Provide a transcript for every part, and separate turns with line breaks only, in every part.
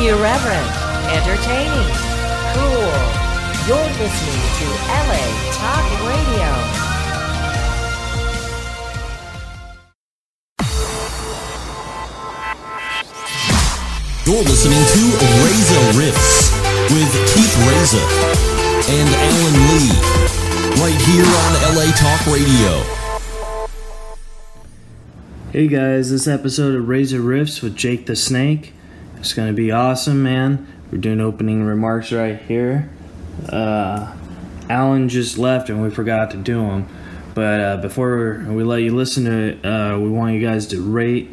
Irreverent, entertaining, cool. You're listening to LA Talk Radio.
You're listening to Reza Rifts with Keith Reza and Alan Lee, right here on LA Talk Radio.
Hey guys, this episode of Reza Rifts with Jake the Snake. It's gonna be awesome, man. We're doing opening remarks right here. Uh, Alan just left and we forgot to do them. But uh, before we let you listen to it, uh, we want you guys to rate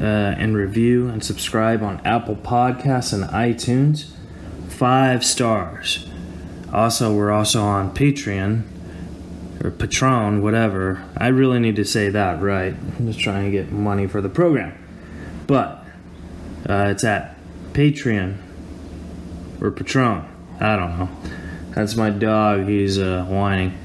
uh, and review and subscribe on Apple Podcasts and iTunes. Five stars. Also, we're also on Patreon or Patron, whatever. I really need to say that right. I'm just trying to get money for the program. But uh, it's at Patreon or Patron. I don't know. That's my dog. He's uh, whining.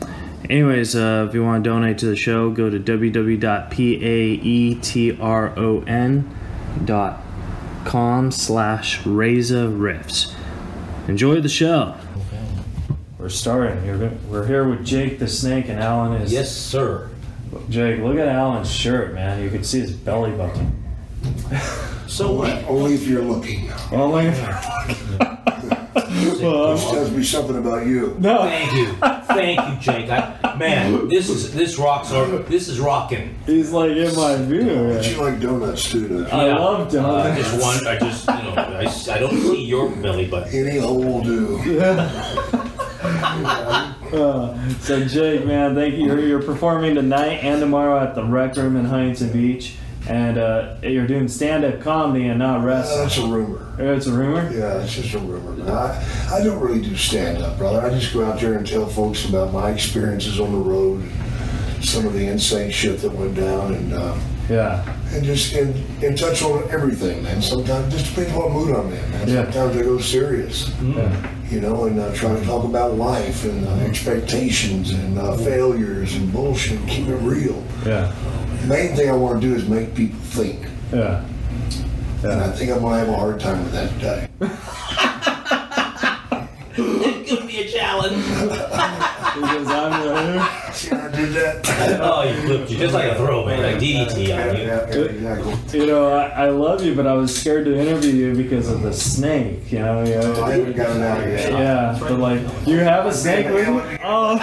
Anyways, uh, if you want to donate to the show, go to www.paetron.com slash Reza Rifts. Enjoy the show. Okay. We're starting. We're here with Jake the Snake, and Alan is.
Yes, sir.
Jake, look at Alan's shirt, man. You can see his belly button.
So what?
Only if you're looking.
Well, look well,
This tells me something about you.
no.
Thank you, thank you, Jake. I, man, this is this rocks. Are, this is rocking.
He's like in my view.
But you like donuts too, don't you?
I love donuts.
I
donuts.
just want. I just you know. I, s- I don't see your belly button.
Any hole will do.
Uh, so Jake, man, thank you. You're, you're performing tonight and tomorrow at the Rec Room in Huntington Beach, and uh, you're doing stand-up comedy and not
Uh,
wrestling.
that's a rumor.
It's a rumor.
Yeah, it's just a rumor. man. I, I don't really do stand up, brother. I just go out there and tell folks about my experiences on the road, some of the insane shit that went down, and uh,
Yeah.
and just and, and touch on everything, man. Sometimes just depends what mood I'm in, man.
Yeah.
Sometimes I go serious.
Yeah.
you know, and uh, try to talk about life and uh, expectations and uh, failures and bullshit. Keep it real.
Yeah.
Main thing I want to do is make people think,
Yeah.
and I think I'm gonna have a hard time with that today.
It's gonna be a challenge.
Because I'm right
See how I did that?
Oh, you flipped you just like a throwman, like DDT
Yeah,
on you.
yeah, yeah, exactly.
You know, I, I love you, but I was scared to interview you because of the snake. You know. Yeah.
I haven't got it out yet.
Yeah, but like, you have a snake with you? Oh,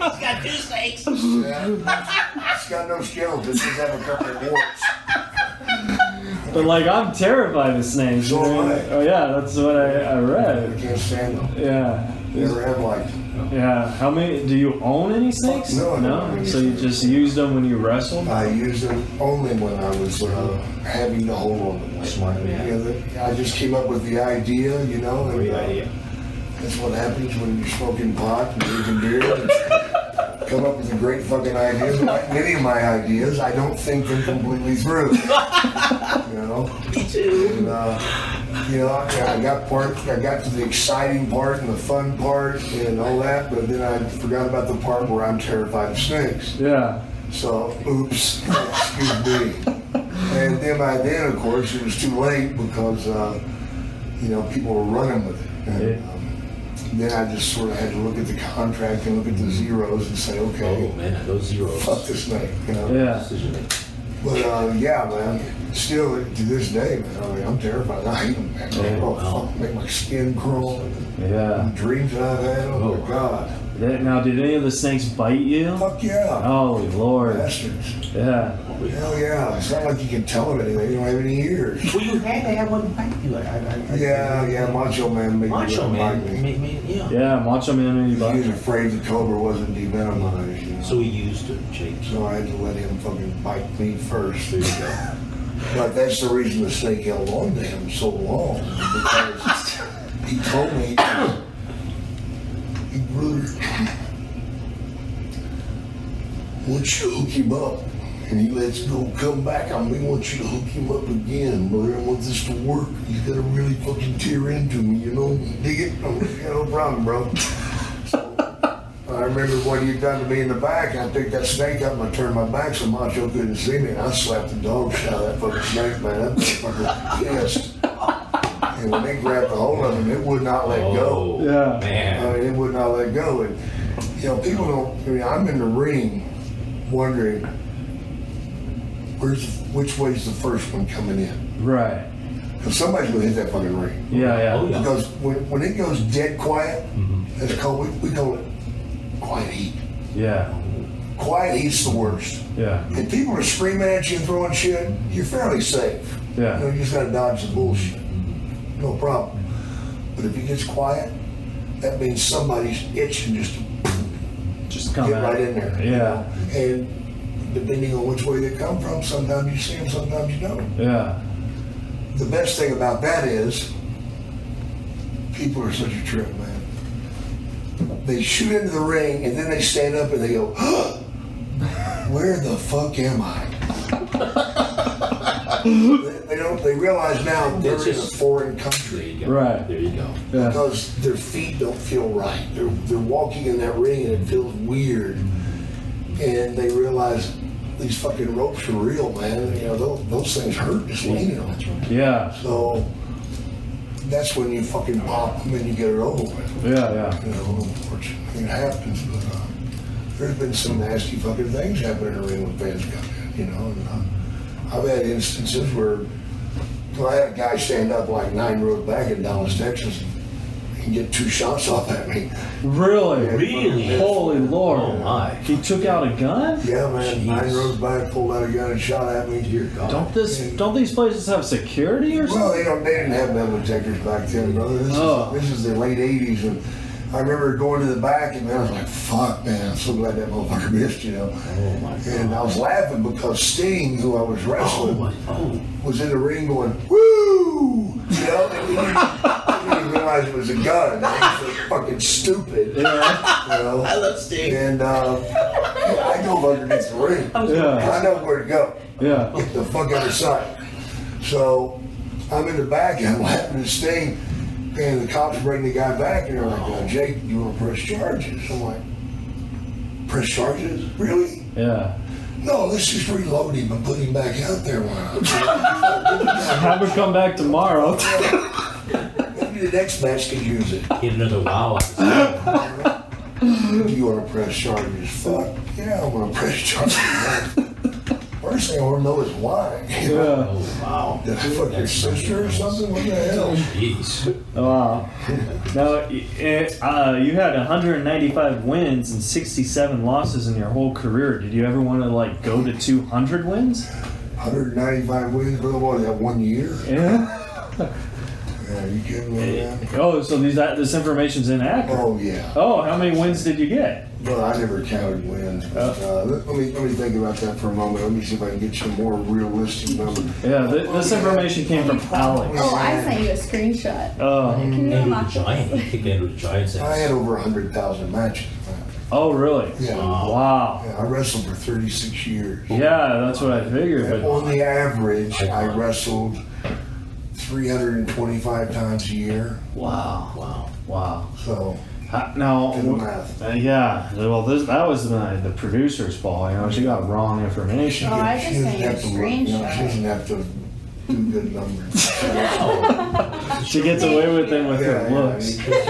He's got two snakes.
Yeah. It's got no skeletons. Just have a couple of warts.
but like, I'm terrified of snakes.
So am I.
Oh yeah, that's what I, I
I
read.
can't stand them.
Yeah,
Never have liked
yeah. How many? Do you own any snakes?
No, I don't own
no.
any
So you just used them when you wrestled?
I used them only when I was uh, having to hold on to them.
Smart man.
You know, that- I just came up with the idea, you know. and,
Great
uh,
idea.
That's what happens when you're smoking pot and drinking beer. And Come up with a great fucking idea. Like many of my ideas, I don't think them completely through. You know?
Me too.
And, uh, you know, I, I got part, I got to the exciting part and the fun part and all that, but then I forgot about the part where I'm terrified of snakes.
Yeah.
So, oops, excuse me. And then by then, of course, it was too late because, uh, you know, people were running with it. And, um, then I just sort of had to look at the contract and look at the zeros and say,
Oh
okay,
man, those zeros.
fuck this snake, you know.
Yeah.
Decision making.
But uh, yeah, man, still to this day, man, I mean, I'm terrified. I hate them, man.
Yeah.
Oh, fuck, make my skin crawl.
Yeah.
Dreams that I've had, oh, my god.
Yeah, Now, did any of the snakes bite you?
Fuck yeah.
Holy Lord.
Bastards.
Yeah.
Hell yeah. It's not like you can tell them anything. You don't have any ears.
Well, you had to have one bite you. I, I, I,
Yeah, yeah, Macho Man made
Macho
me
Man.
bite me.
Made, made, yeah.
Yeah, Macho Man and you
He was afraid the cobra wasn't devenomized, you know.
So he used it, Jake.
So I had to let him fucking bite me first.
There you go.
But that's the reason the snake held on to him so long because he told me, he brother, once you hook him up and he lets go, come back, I'm gonna want you to hook him up again, brother. I want this to work. You gotta really fucking tear into me, you know? Dig it? I'm like, yeah, no problem, bro. So, I remember what he'd done to me in the back. I picked that snake up and I turned my back so Macho couldn't see me. And I slapped the dog shit out of that fucking snake, man. That motherfucker pissed. and when they grabbed a hold of him, it would not let go.
Oh,
Yeah.
I
Man.
mean, it would not let go. And, you know, people don't, I mean, I'm in the ring wondering where's, which way's the first one coming in?
Right.
Because somebody's going to hit that fucking ring.
Yeah, yeah.
Oh, yeah.
Because when, when it goes dead quiet, mm-hmm. it's called, we, we call it quiet heat.
Yeah.
Quiet heat's the worst.
Yeah.
If people are screaming at you and throwing shit, you're fairly safe.
Yeah.
You know, you just gotta dodge the bullshit. Mm-hmm. Mm-hmm. No problem. But if it gets quiet, that means somebody's itching just to
Just come
get
out.
right in there.
Yeah.
And depending on which way they come from, sometimes you see them, sometimes you don't.
Yeah.
The best thing about that is people are such a trip, man. They shoot into the ring and then they stand up and they go, "Where the fuck am I?" they, they don't. They realize now they're
It's
in a
just-
foreign
There
country
you go.
Right.
There you go.
Yeah.
because their feet don't feel right. They're they're walking in that ring and it feels weird, and they realize these fucking ropes are real, man. You know those, those things hurt just leaning on. them.
Yeah.
So that's when you fucking pop them and you get it over with.
Yeah. Yeah.
You know, unfortunately, it happens. But uh, there's been some nasty fucking things happen in the ring with fans come. You know, and uh, I've had instances where well, I had a guy stand up like nine rows back in Dallas, Texas, and get two shots off at me.
Really?
Really?
Holy Lord.
Oh, my.
He took out a gun?
Yeah, man, nine
Jeez.
rows back, pulled out a gun and shot at me.
Dear God.
Don't this don't these places have security or
Well,
something?
they don't. They didn't have metal detectors back then, brother. This,
Oh.
is, this is the late '80s, and I remember going to the back, and I was like, "Fuck, man! I'm so glad that motherfucker missed," you know.
Oh.
And I was laughing because Sting, who I was wrestling.
Oh.
was in the ring going, "Woo!" You know, and he, didn't realize it was a gun. He was so fucking stupid. You know. I
love Sting.
And uh, I go underneath the ring.
Yeah.
I know where to go
Yeah.
get the fuck out of sight. So I'm in the back and I'm laughing at Sting, and the cops bring the guy back and they're like, uh, Jake, you want to press charges? I'm like, press charges? Really?
Yeah.
No, let's just reload him and put him back out there. Why not?
Have her come back tomorrow.
Maybe the next match could use it.
Get another wow. out of
You want to press charges? Fuck yeah, I want to press charges. First thing I want to know is why.
Yeah.
Oh, wow.
Did I fuck your sister or something? What the hell?
Jeez.
Wow. Now, it, uh, you had 195 wins and 67 losses in your whole career. Did you ever want to like go to 200 wins?
195 wins for the what? That one year?
Yeah.
Yeah, you kidding me, man?
Oh, so these this information's inaccurate.
Oh yeah.
Oh, how many wins did you get?
Well, I never counted wins. But, uh, let, let me let me think about that for a moment. Let me see if I can get you a more realistic number.
Yeah, th- this information came from Alex.
Oh, I sent you a screenshot.
Oh,
Can you
Andre the
unlock
Giant.
this?
He kicked Andre the Giant's
I had
ass.
over hundred thousand matches.
oh, really?
Yeah.
Wow.
Yeah, I wrestled for 36 years.
Yeah, that's what I figured. But
on the average, I wrestled 325 times a year.
wow,
Wow.
wow.
So
Uh, now,
do the math.
uh, yeah. Well, this that was my, the producer's fault. You know, she got wrong information.
Oh, I
She
just
doesn't
sent you a
have to look, you know, She doesn't have to do good numbers.
She gets away with it with
Yeah,
her
yeah,
looks.
you just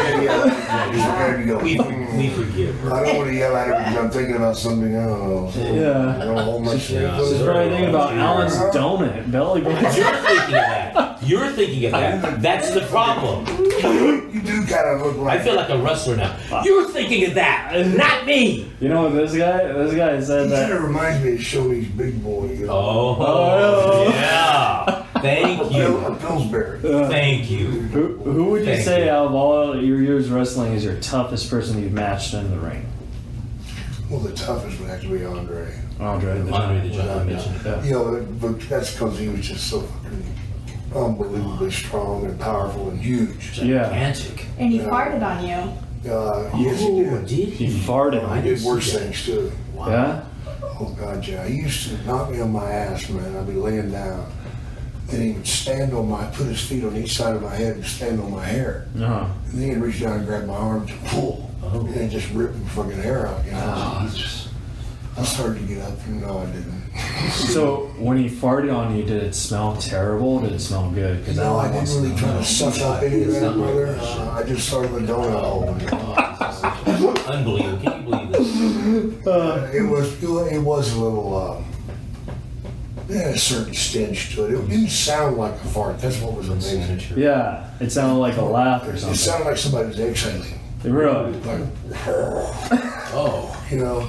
gotta go.
We, we forgive her.
I don't want to yell at her because I'm thinking about something I don't know. So
Yeah.
I don't hold my shit
Yeah.
She's probably thinking about Alan's donut belly button.
You're thinking of that. You're thinking of that. That's the problem.
You do kind of look like.
I feel like a wrestler now. You're thinking of that, not me.
You know what this guy? This guy said
He kind of reminds me of Shoney's big boy. You know?
Oh,
Oh.
yeah. Thank
Bill,
you.
Pillsbury.
Thank you.
Who, who would you
Thank
say
you.
out of all your years wrestling is your toughest person you've matched in the ring?
Well, the toughest would have to be Andre.
Andre the
Andre the
Giant.
Giant, I mentioned.
Yeah.
You know, but that's because he was just so fucking unbelievably strong and powerful and huge.
Yeah.
Gigantic.
And he
Yeah.
farted on you.
Uh, yes, he
Oh,
did.
did
He
he?
farted.
He did worse things too.
Yeah.
Oh God, yeah. He used to knock me on my ass, man. I'd be laying down. and he would stand on my, put his feet on each side of my head and stand on my hair.
Uh-huh.
And then he'd reach down and grab my arms and pull.
Oh.
And then just rip my fucking hair out, you know.
Jesus.
I started to get up, and no, I didn't.
So when he farted on you, did it smell terrible? Did it smell good? Because
No, I didn't really try to suck up any of that, brother. Uh, I just started the donut hole.
Unbelievable. Can you believe this?
Uh, it was it was a little. Uh, it had a certain stench to it. It didn't sound like a fart. That's what was amazing.
Yeah, it sounded like a laugh or something.
It sounded like somebody was exhaling.
Really?
Like,
Oh.
you know,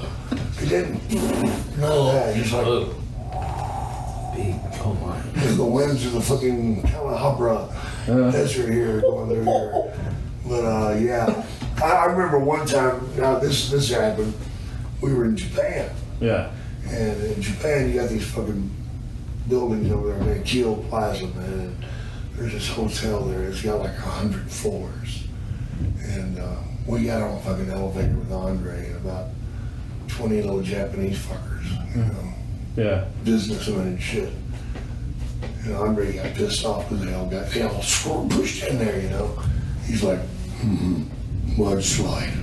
it didn't. No, of that. Just like
Oh. Big. Oh my.
the winds of the fucking Kalahari
Uh,
desert here going through here. But uh, yeah, I, I remember one time. Now this this happened. We were in Japan,
yeah.
and in Japan you got these fucking buildings over there, man. Keio Plaza, man. And there's this hotel there. It's got like a hundred floors, and uh, we got on a fucking elevator with Andre and about twenty little Japanese fuckers, you know
Yeah.
businessmen and shit. And Andre got pissed off because they all got they all score pushed in there, you know. He's like, mm-hmm, mudslide.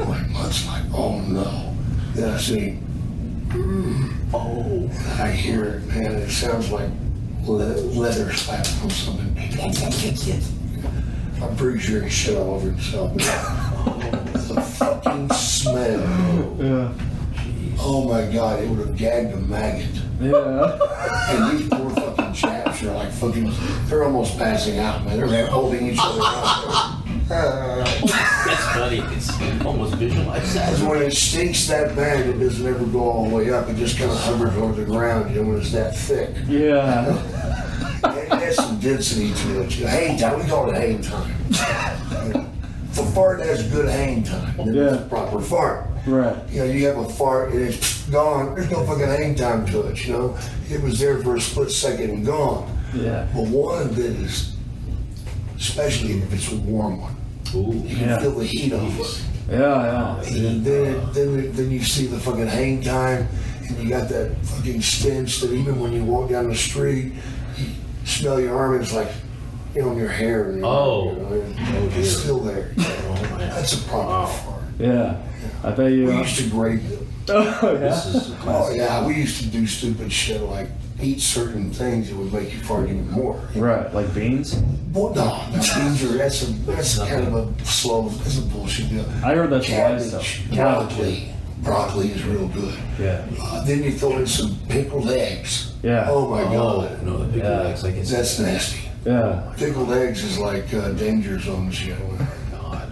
I'm like, mudslide? Oh no. Then I see, mm, oh, and I hear it, man. It sounds like le- leather slap from something. I'm pretty sure he shit all over himself. the fucking smell.
Yeah.
Oh my god, it would have gagged a maggot.
Yeah.
And these poor fucking chaps are like fucking, they're almost passing out, man. They're like holding each other up.
That's funny. It's almost visualize
Because
that.
when it stinks that bad, it doesn't ever go all the way up. It just kind of hovers over the ground, you know, when it's that thick.
Yeah.
It has some density to it. You know, hang time, we call it hang time. A fart has good hang time,
Yeah.
proper fart.
Right.
You know, you have a fart and it's gone. There's no fucking hang time to it, you know. It was there for a split second and gone.
Yeah.
But one that is, especially if it's a warm one,
Ooh.
you can
Yeah.
feel the heat of it.
Yeah. Yeah.
And then, it, then, it- then you see the fucking hang time, and you got that fucking stench that even when you walk down the street, you smell your arm, and it's like, you know, in your hair. And your
Oh.
you know, and
Oh, dear.
it's still there.
Oh my.
That's a problem.
Wow.
fart.
Yeah. I bet you.
We
uh,
used to grade them.
Oh
This
yeah.
is
Oh yeah, we used to do stupid shit like eat certain things that would make you fart even more.
Right. Like beans.
Well, no, no, beans are that's a that's kind of a slow, that's a bullshit deal.
I heard that's why stuff.
Cabbage,
Cabbage.
broccoli, broccoli is real good.
Yeah.
Uh, then you throw in some pickled eggs.
Yeah.
Oh my
Oh,
god,
no, the pickled
Yeah.
legs. Like it's.
that's nasty.
Yeah.
Pickled eggs is like uh, danger zone shit.
God.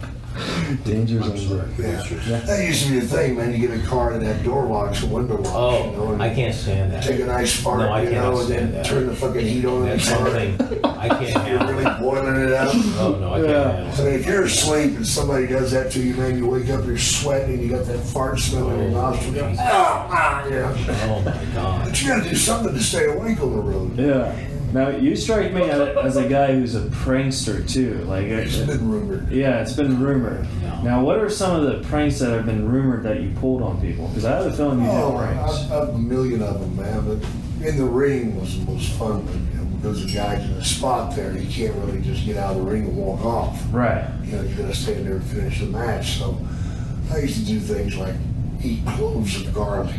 Danger
I'm
zones.
sorry.
Yeah. That used to be the thing, man. You get a car and that had door locks and window locks. you know,
Oh,
and
I can't stand that.
Take a nice fart,
No, I
you know, and then
that.
turn the fucking heat on in the
That's
car.
something I can't
You're
handle.
really boiling it up.
Oh no, I can't
Yeah.
handle.
I mean, if you're asleep and somebody does that to you, man, you wake up, you're sweating, and you got that fart smell in your
Oh,
nostrils.
Jesus.
Ah, ah, yeah.
Oh my God.
But you gotta do something to stay awake on the road.
Yeah. Now you strike me as a guy who's a prankster too. Like.
It's
it-
been rumored.
Yeah, it's been rumored.
No.
Now, what are some of the pranks that have been rumored that you pulled on people? Because I have a feeling you
Oh,
pranks.
I've, I've a million of them, man. But in the ring was the most fun one, you know, because the guy's in a spot there. You can't really just get out of the ring and walk off.
Right.
You know, you gotta stand there and finish the match. So I used to do things like eat cloves of garlic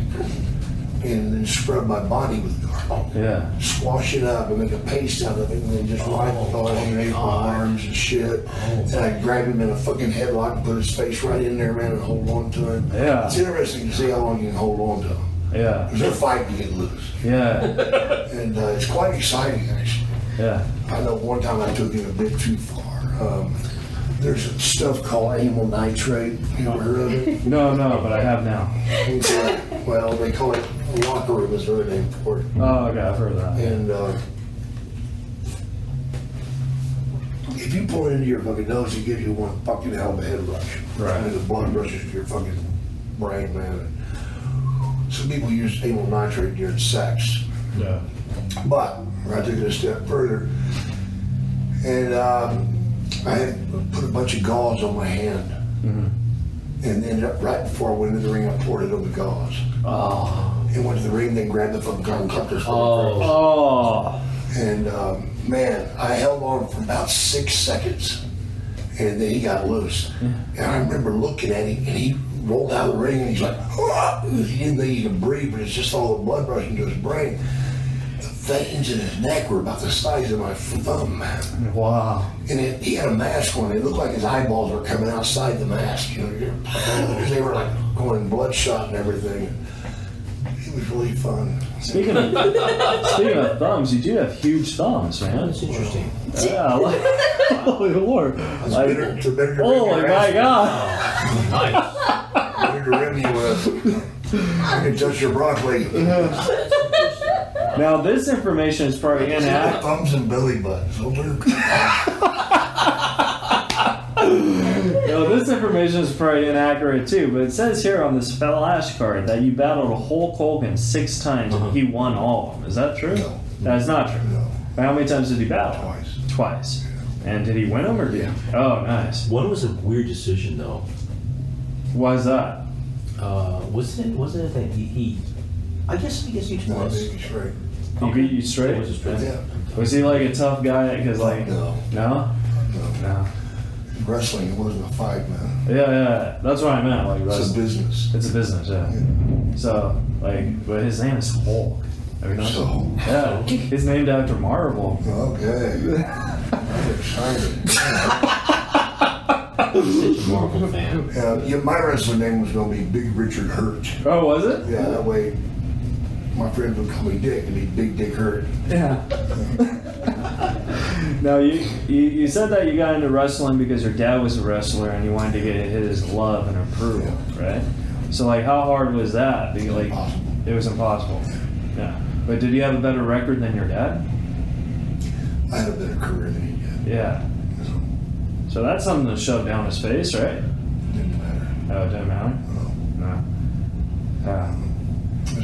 and then scrub my body with garlic.
Yeah.
Squash it up and make a paste out of it and then just wipe it all underneath my arms and shit. And I'd grab him in a fucking headlock and put his face right in there, man, and hold on to him.
Yeah.
It's interesting to see how long you can hold on to him.
Yeah.
Because they're fighting to get loose.
Yeah.
And uh, it's quite exciting, actually.
Yeah.
I know one time I took it a bit too far. Um, there's stuff called amyl nitrate. You ever heard of it?
No, no, but I have now.
Yeah. well, they call it locker room is their name for it.
Oh, okay, I've heard of that.
And uh, if you pour it into your fucking nose, it gives you one fucking hell of a head rush.
Right.
I mean, the blood rushes to your fucking brain, man. Some people use amyl nitrate during sex.
Yeah.
But I took it a step further, and um, I had put a bunch of gauze on my hand, and then right before I went into the ring, I poured it on the gauze.
Oh.
And went to the ring, then grabbed the fucking gun and cut this.
Oh.
Oh.
And um, man, I held on for about six seconds, and then he got loose. And I remember looking at him, and he rolled out of the ring and he's like, "Ah!" he didn't think he could breathe, but it's just all the blood rushing to his brain. The veins in his neck were about the size of my thumb, man.
Wow.
And it, he had a mask on. It looked like his eyeballs were coming outside the mask. You know, they were like going bloodshot and everything. Was really fun.
Speaking of speaking of thumbs, you do have huge thumbs, man.
That's interesting.
Yeah. Like, holy lord.
It's
Like,
better, it's better to uh, your
my
ass-
god.
Nice.
to rim you with. I can touch your broccoli.
Now this information is probably inaccurate.
Thumbs and belly buttons. Those are-
No, this information is probably inaccurate too, but it says here on this flash card that you battled Hulk Hogan six times and he won all of them. Is that true?
No.
That's not true.
No.
But how many times did he battle?
Twice.
Twice. And did he win them or did he? Oh, nice.
One was a weird decision though.
Why is that?
Uh, was it? Was it that he? he I guess. I guess you
No,
was.
baby, straight.
He beat you straight?
Was straight?
Yeah.
Was he like a tough guy? Because like
No.
no,
No.
no.
Wrestling, it wasn't a fight, man.
Yeah, yeah. That's what I meant. Like
It's a business.
It's a business, yeah. So like, but his name is Hulk. Have you noticed?
So,
Yeah, he's named after Marvel.
okay. I'm excited.
Such a Marvel fan.
Yeah, yeah, my wrestling name was going to be Big Richard Hurt.
Oh, was it?
Yeah, that way my friends would call me Dick and be Big Dick Hurt.
Yeah. Now you, you you said that you got into wrestling because your dad was a wrestler and you wanted to get his love and approval, right? So like, how hard was that? Because, like,
Impossible.
it was impossible. Yeah. But did you have a better record than your dad?
I had a better career than he did.
Yeah. So that's something to shove down his face, right?
Didn't matter.
Oh, it didn't matter.
No.
No. Yeah.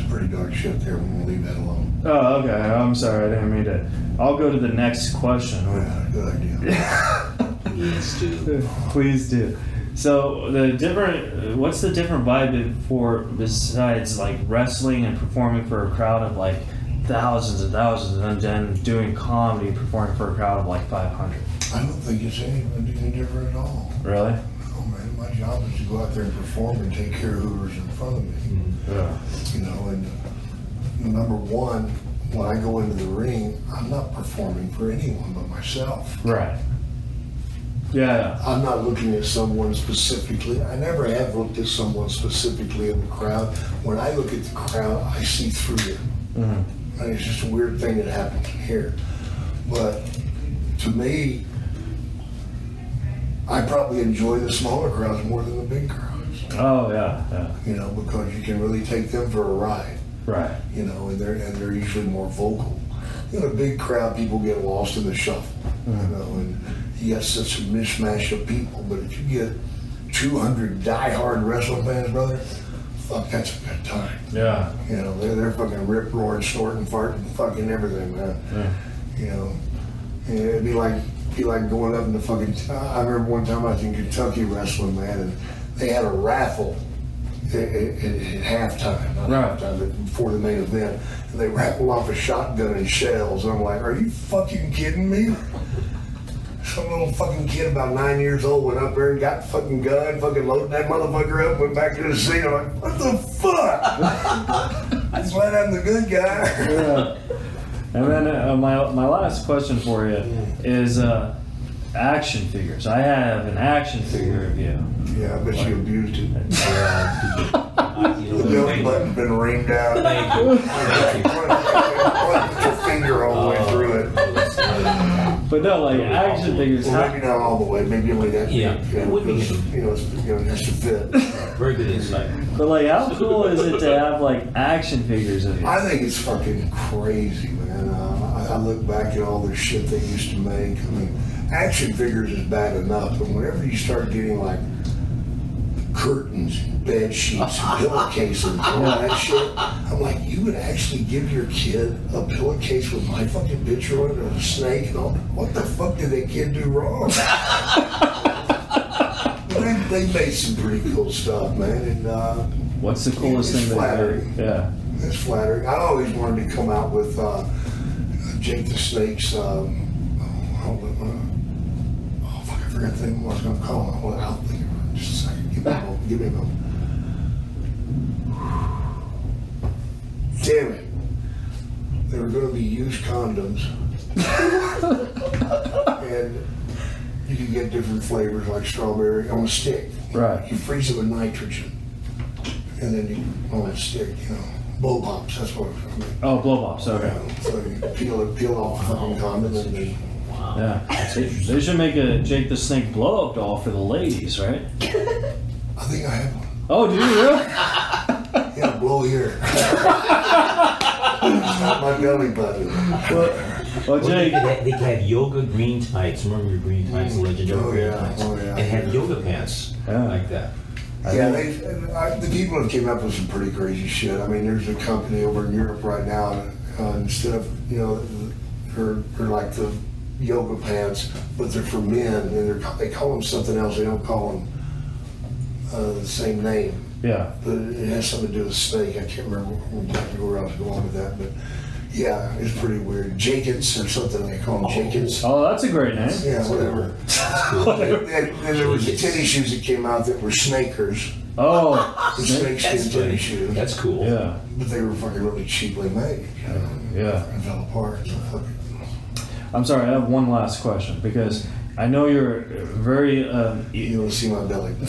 It was pretty dark shit there. We're going to leave that alone.
Oh, okay. I'm sorry. I didn't mean to. I'll go to the next question.
Yeah, good idea.
Yes, dude.
Please do. So the different, what's the different vibe for besides like wrestling and performing for a crowd of like thousands and thousands, and then doing comedy, performing for a crowd of like 500?
I don't think it's any, any different at all.
Really?
Job is to go out there and perform and take care of whoever's in front of me.
Yeah.
You know, and number one, when I go into the ring, I'm not performing for anyone but myself.
Right. Yeah.
I'm not looking at someone specifically. I never have looked at someone specifically in the crowd. When I look at the crowd, I see through it.
Mhm.
And it's just a weird thing that happens here. But to me, I probably enjoy the smaller crowds more than the big crowds.
Oh yeah. Yeah.
You know, because you can really take them for a ride.
Right.
you know, and they're and they're usually more vocal. In a big crowd, people get lost in the shuffle, you mm-hmm. know, and you got such a mishmash of people. But if you get 200 diehard wrestling fans, brother, fuck, that's a good time.
Yeah.
You know, they're, they're fucking rip roaring, snorting, farting, fucking everything, man.
Yeah.
You know, and it'd be like be like going up in the fucking. I remember one time I was in Kentucky wrestling, man, and they had a raffle at, at, at halftime,
Right.
halftime, before the main event. And they raffled off a shotgun and shells. And I'm like, are you fucking kidding me? Some little fucking kid about nine years old went up there and got the fucking gun, fucking loaded that motherfucker up, went back to the scene. I'm like, what the fuck? Just glad I'm the good guy.
Yeah. And then uh, my my last question for you is uh, action figures. I have an action figure of you.
Yeah, I bet you abused it.
Uh, you know,
The belly button's been ringed out.
Thank you. Thank you.
Put your finger all the way through it.
But no, like action figures.
Well,
How,
maybe not all the way, maybe only that
Yeah,
big. You
it
know,
would be
because, you know, it's, you know, just to fit.
Very good insight.
but like, how cool is it to have like action figures of you?
I think it's fucking crazy, man. Uh, I, I look back at all the shit they used to make. I mean, action figures is bad enough, but whenever you start getting like curtains, bed sheets, pillowcases, and all that shit, I'm like, you would actually give your kid a pillowcase with my fucking picture on it, and a snake, and all. What the fuck did that kid do wrong? they, they made some pretty cool stuff, man, and. Uh,
What's the coolest thing that
flattering.
Yeah.
It's flattering. I always wanted to come out with uh, Jake the Snake's. Um, oh, uh, oh, fuck, I forgot the name. What I was going to call him. Well, I'll think of it in just a second. Give me a moment. Give me a moment. Damn it. There are gonna be used condoms. and you can get different flavors like strawberry on a stick.
Right.
You freeze them in nitrogen. And then you, on a stick, you know, blow pops, that's what it's mean.
Oh, blow pops. Okay.
So you peel it, peel off the fucking condom and then
Yeah. They, they should make a Jake the Snake blow up doll for the ladies, right?
I think I have one.
Oh, do you really?
Yeah, blow here. Not my belly button.
well, well,
Well,
Jake.
they, could have, they have yoga green tights. Remember your green tights, the legendary
Oh,
green
yeah.
tights,
Oh, yeah.
and have yoga pants
Yeah.
like that.
Yeah, they, I, the people have came up with some pretty crazy shit. I mean, there's a company over in Europe right now, uh, instead of, you know, they're, they're like the yoga pants, but they're for men, and they're, they call them something else. They don't call them uh, the same name.
Yeah.
But it has something to do with snake. I can't remember exactly where I was going with that, but yeah, it's pretty weird. Jenkins or something, they call them Jenkins.
Oh, that's a great name.
Yeah, whatever. And then there was the tennis shoes that came out that were snakers,
Oh,
the snakeskin
That's
tennis shoes.
That's cool.
yeah.
But they were fucking really cheaply made. You know?
Yeah.
And fell apart.
I'm sorry. I have one last question because I know you're very. Um,
you to see my belly?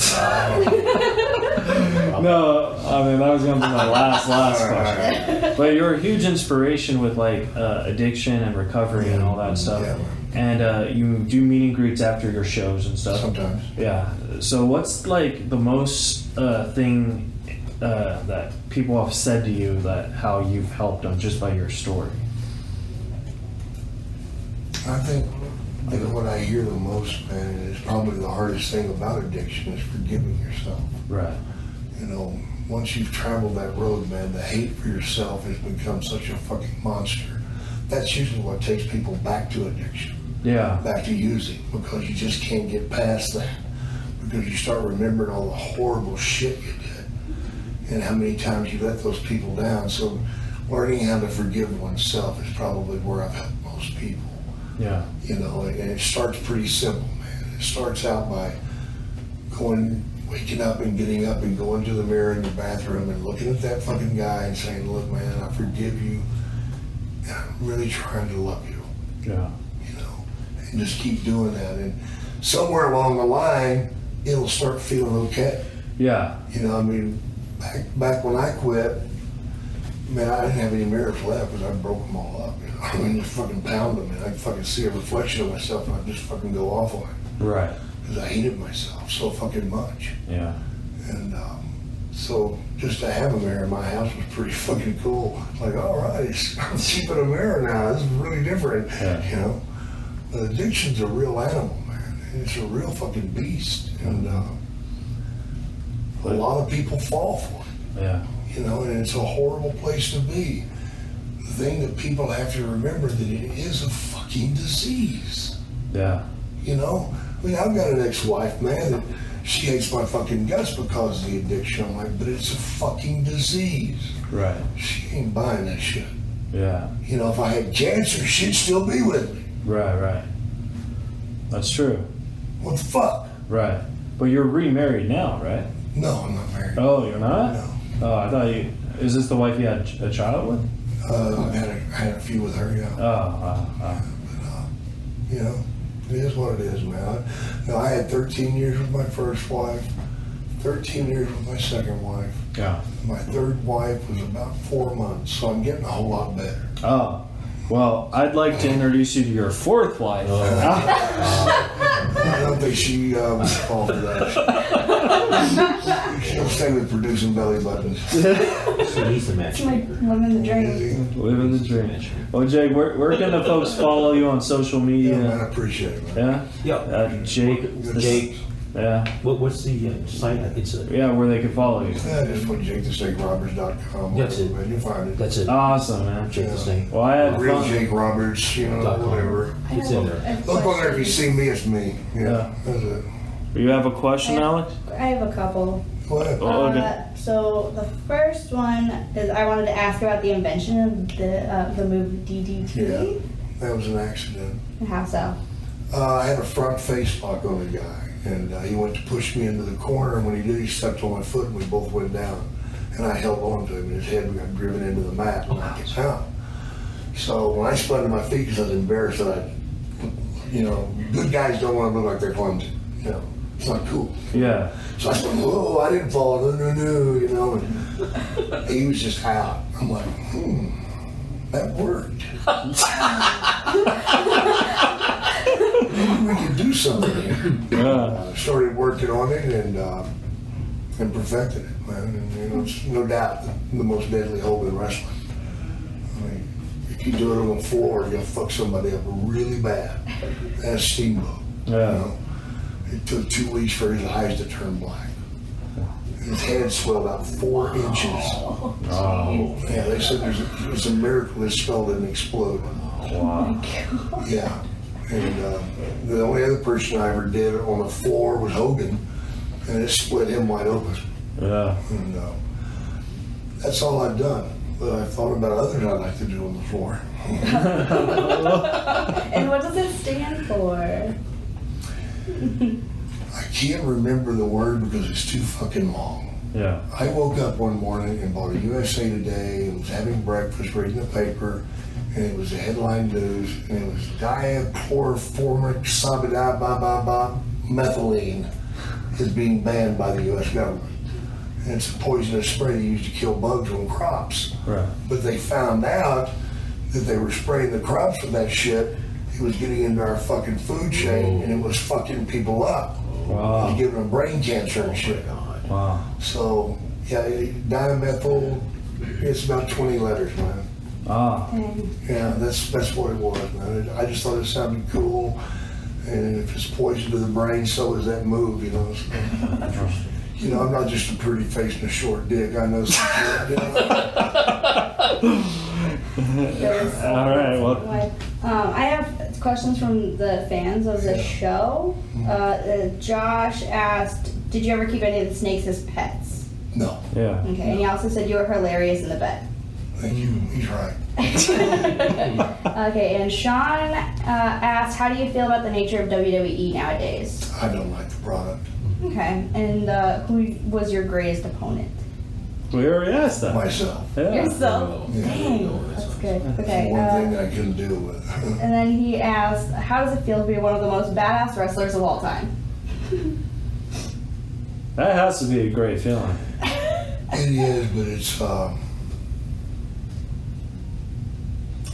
no, I mean that was gonna be my last last question. But you're a huge inspiration with like uh, addiction and recovery and all that stuff.
Yeah.
And uh, you do meet and greets after your shows and stuff.
Sometimes.
Yeah. So what's like the most uh, thing uh, that people have said to you that how you've helped them just by your story?
I think, I think what I hear the most, man, is probably the hardest thing about addiction is forgiving yourself.
Right.
You know, once you've traveled that road, man, the hate for yourself has become such a fucking monster. That's usually what takes people back to addiction,
Yeah.
back to using, because you just can't get past that. Because you start remembering all the horrible shit you did and how many times you let those people down. So learning how to forgive oneself is probably where I've helped most people
Yeah.
you know, and it starts pretty simple, man. It starts out by going, waking up and getting up and going to the mirror in your bathroom and looking at that fucking guy and saying, look, man, I forgive you. And I'm really trying to love you,
Yeah.
you know, and just keep doing that. And somewhere along the line, it'll start feeling okay.
Yeah.
You know, I mean, back, back when I quit, man, I didn't have any mirrors left because I broke them all up. You know, I mean, just fucking pound them, and I'd fucking see a reflection of myself, and I'd just fucking go off on it
Right.
because I hated myself so fucking much.
Yeah.
And um, so just to have a mirror in my house was pretty fucking cool. Like, all right, I'm keeping a mirror now. This is really different,
Yeah.
you know. But addiction's a real animal, man. It's a real fucking beast, and uh, a lot of people fall for it
Yeah.
You know, and it's a horrible place to be. The thing that people have to remember that it is a fucking disease.
Yeah.
You know, I mean, I've got an ex-wife, man, that she hates my fucking guts because of the addiction. I'm like, but it's a fucking disease.
Right.
She ain't buying that shit.
Yeah.
You know, if I had cancer, she'd still be with me.
Right. Right. That's true.
What the fuck?
Right. But you're remarried now, right?
No, I'm not married.
Oh, you're not?
No.
Oh, I thought you. Is this the wife you had a child with?
Uh, I had a, I had a few with her, yeah.
Oh, uh, uh,
You know, it is what it is, man. Now, I had 13 years with my first wife, 13 years with my second wife.
yeah.
My third wife was about four months, so I'm getting a whole lot better.
Oh, well, I'd like to introduce you to your fourth wife.
I don't think she uh, would fall for that. She'll stay with producing belly buttons.
So he's a
It's my
matchmaker.
living the dream.
Living the dream. Well, Jake, where, where can the folks follow you on social media?
Yeah, man, I appreciate it, man.
Yeah.
Yeah.
Uh, Jake.
Jake.
Yeah.
What, what's the uh, site? It's a,
Yeah, where they can follow you.
Yeah, just put jakethesnakeroberts.com.
That's it.
Man, you'll find it.
that's it.
Awesome, man.
Jake the Snake.
Well, I had
Real
fun.
Jake Roberts, you know,
Dot com.
whatever.
I
It's
have
in there.
I have a
Look on there if you see me, it's me. Yeah,
Yeah.
that's it.
You have a question, Alex?
I have a couple.
Go ahead.
Oh, okay.
Uh, so the first one is I wanted to ask about the invention of the uh, the move DDT.
Yeah. That was an accident.
How so?
Uh, I had a front face lock on the guy, and uh, he went to push me into the corner. And when he did, he stepped on my foot, and we both went down. and I held on to him, and his head got driven into the mat, and I get out. So when I spun to my feet because I was embarrassed that I, you know, good guys don't want to look like they're clumsy. You know, it's not cool.
Yeah.
So I said, whoa, I didn't fall, no, no, no, you know, and he was just out. I'm like, hmm, that worked. Maybe we could do something.
Yeah.
Uh, started working on it and, uh, and perfected it, man. And, you know, it's no doubt the most deadly hold in wrestling. I mean, if you do it on the floor, you'll fuck somebody up really bad. That's Steamboat. You
Yeah.
know? It took two weeks for his eyes to turn black. His head swelled out four inches.
Oh.
Yeah, they said there's a, it's a miracle his skull didn't explode.
Wow.
Yeah. And uh, the only other person I ever did it on the floor was Hogan, and it split him wide open.
Yeah.
And uh, that's all I've done. But I've thought about others I'd like to do on the floor.
And what does it stand for?
I can't remember the word because it's too fucking long.
Yeah.
I woke up one morning and bought a USA Today and was having breakfast, reading the paper, and it was the headline news, and it was diachloroformic sabidabababa methylene is being banned by the U.S. government. And it's a poisonous spray they use to kill bugs on crops.
Right.
But they found out that they were spraying the crops with that shit. It was getting into our fucking food chain, and it was fucking people up. It
Wow.
was giving them brain cancer and shit.
Wow.
So, yeah, dimethyl, it's about 20 letters, man.
Ah.
Yeah, that's that's what it was, man. I just thought it sounded cool. And if it's poison to the brain, so is that move, you know. So, you know, I'm not just a pretty face and a short dick. I know some shit. You know?
There's-
All right. Well.
Um, I have questions from the fans of the show. Uh, uh, Josh asked, "Did you ever keep any of the snakes as pets?"
No,
Yeah.
Okay, and he also said you were hilarious in the bed.
thank you. He's right.
Okay, and Sean uh, asked, "How do you feel about the nature of WWE nowadays?"
I don't like the product.
Okay, and uh, who was your greatest opponent?
We already asked that.
Myself.
Yeah.
Yourself.
Yeah.
Dang, that's good. Okay.
one
Uh,
thing that I couldn't deal with.
and then he asked, "How does it feel to be one of the most badass wrestlers of all time?"
That has to be a great feeling.
It is, but it's, um,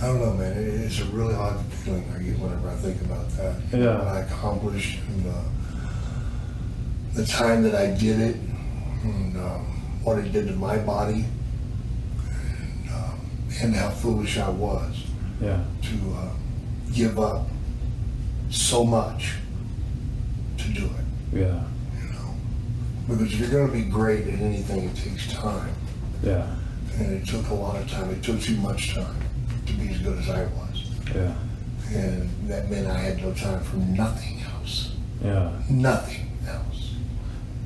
I don't know, man. It, it's a really odd feeling I get whenever I think about that. You know,
Yeah.
What I accomplished and uh, the time that I did it and um, what it did to my body and, um, and how foolish I was
Yeah.
to uh, give up so much to do it.
Yeah.
You know, because if you're going to be great at anything, it takes time.
Yeah.
and it took a lot of time. It took too much time to be as good as I was,
Yeah.
and that meant I had no time for nothing else.
Yeah.
Nothing else.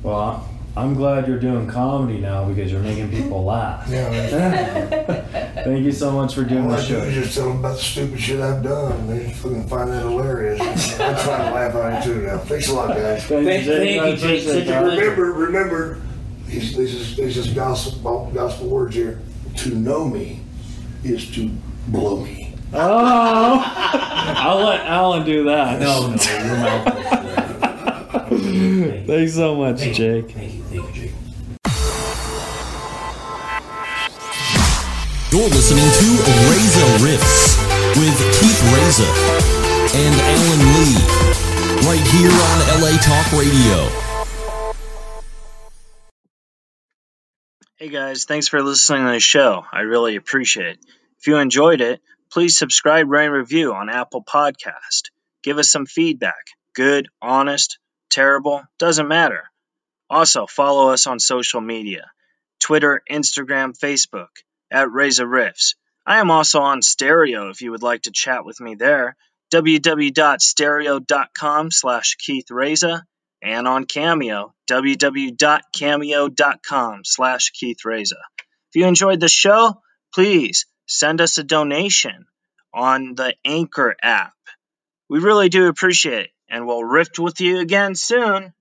Well, I'm glad you're doing comedy now because you're making people laugh.
Yeah.
Thank you so much for doing
All
the
I do is
show.
just tell them about the stupid shit I've done. They fucking find that hilarious. I try to laugh at it too now. Thanks a lot, guys.
Thank,
Thank-
Jake.
thank you, Jake. Such a
Remember, remember, these, these, is, these is gospel, gospel words here. To know me is to blow me.
Oh, I'll let Alan do that.
No, no, your mouth is
Thanks so much,
Thank you.
Jake.
Thank you, Jake.
You're listening to Reza Rifts with Keith Reza and Alan Lee right here on LA Talk Radio.
Hey guys, thanks for listening to the show. I really appreciate it. If you enjoyed it, please subscribe, rate, and review on Apple Podcast. Give us some feedback. Good, honest, terrible, doesn't matter. Also, follow us on social media. Twitter, Instagram, Facebook, at Reza Rifts. I am also on Stereo if you would like to chat with me there. www.stereo.com slash Keith Reza and on Cameo, www.cameo.com slash Keith Reza. If you enjoyed the show, please send us a donation on the Anchor app. We really do appreciate it, and we'll rift with you again soon.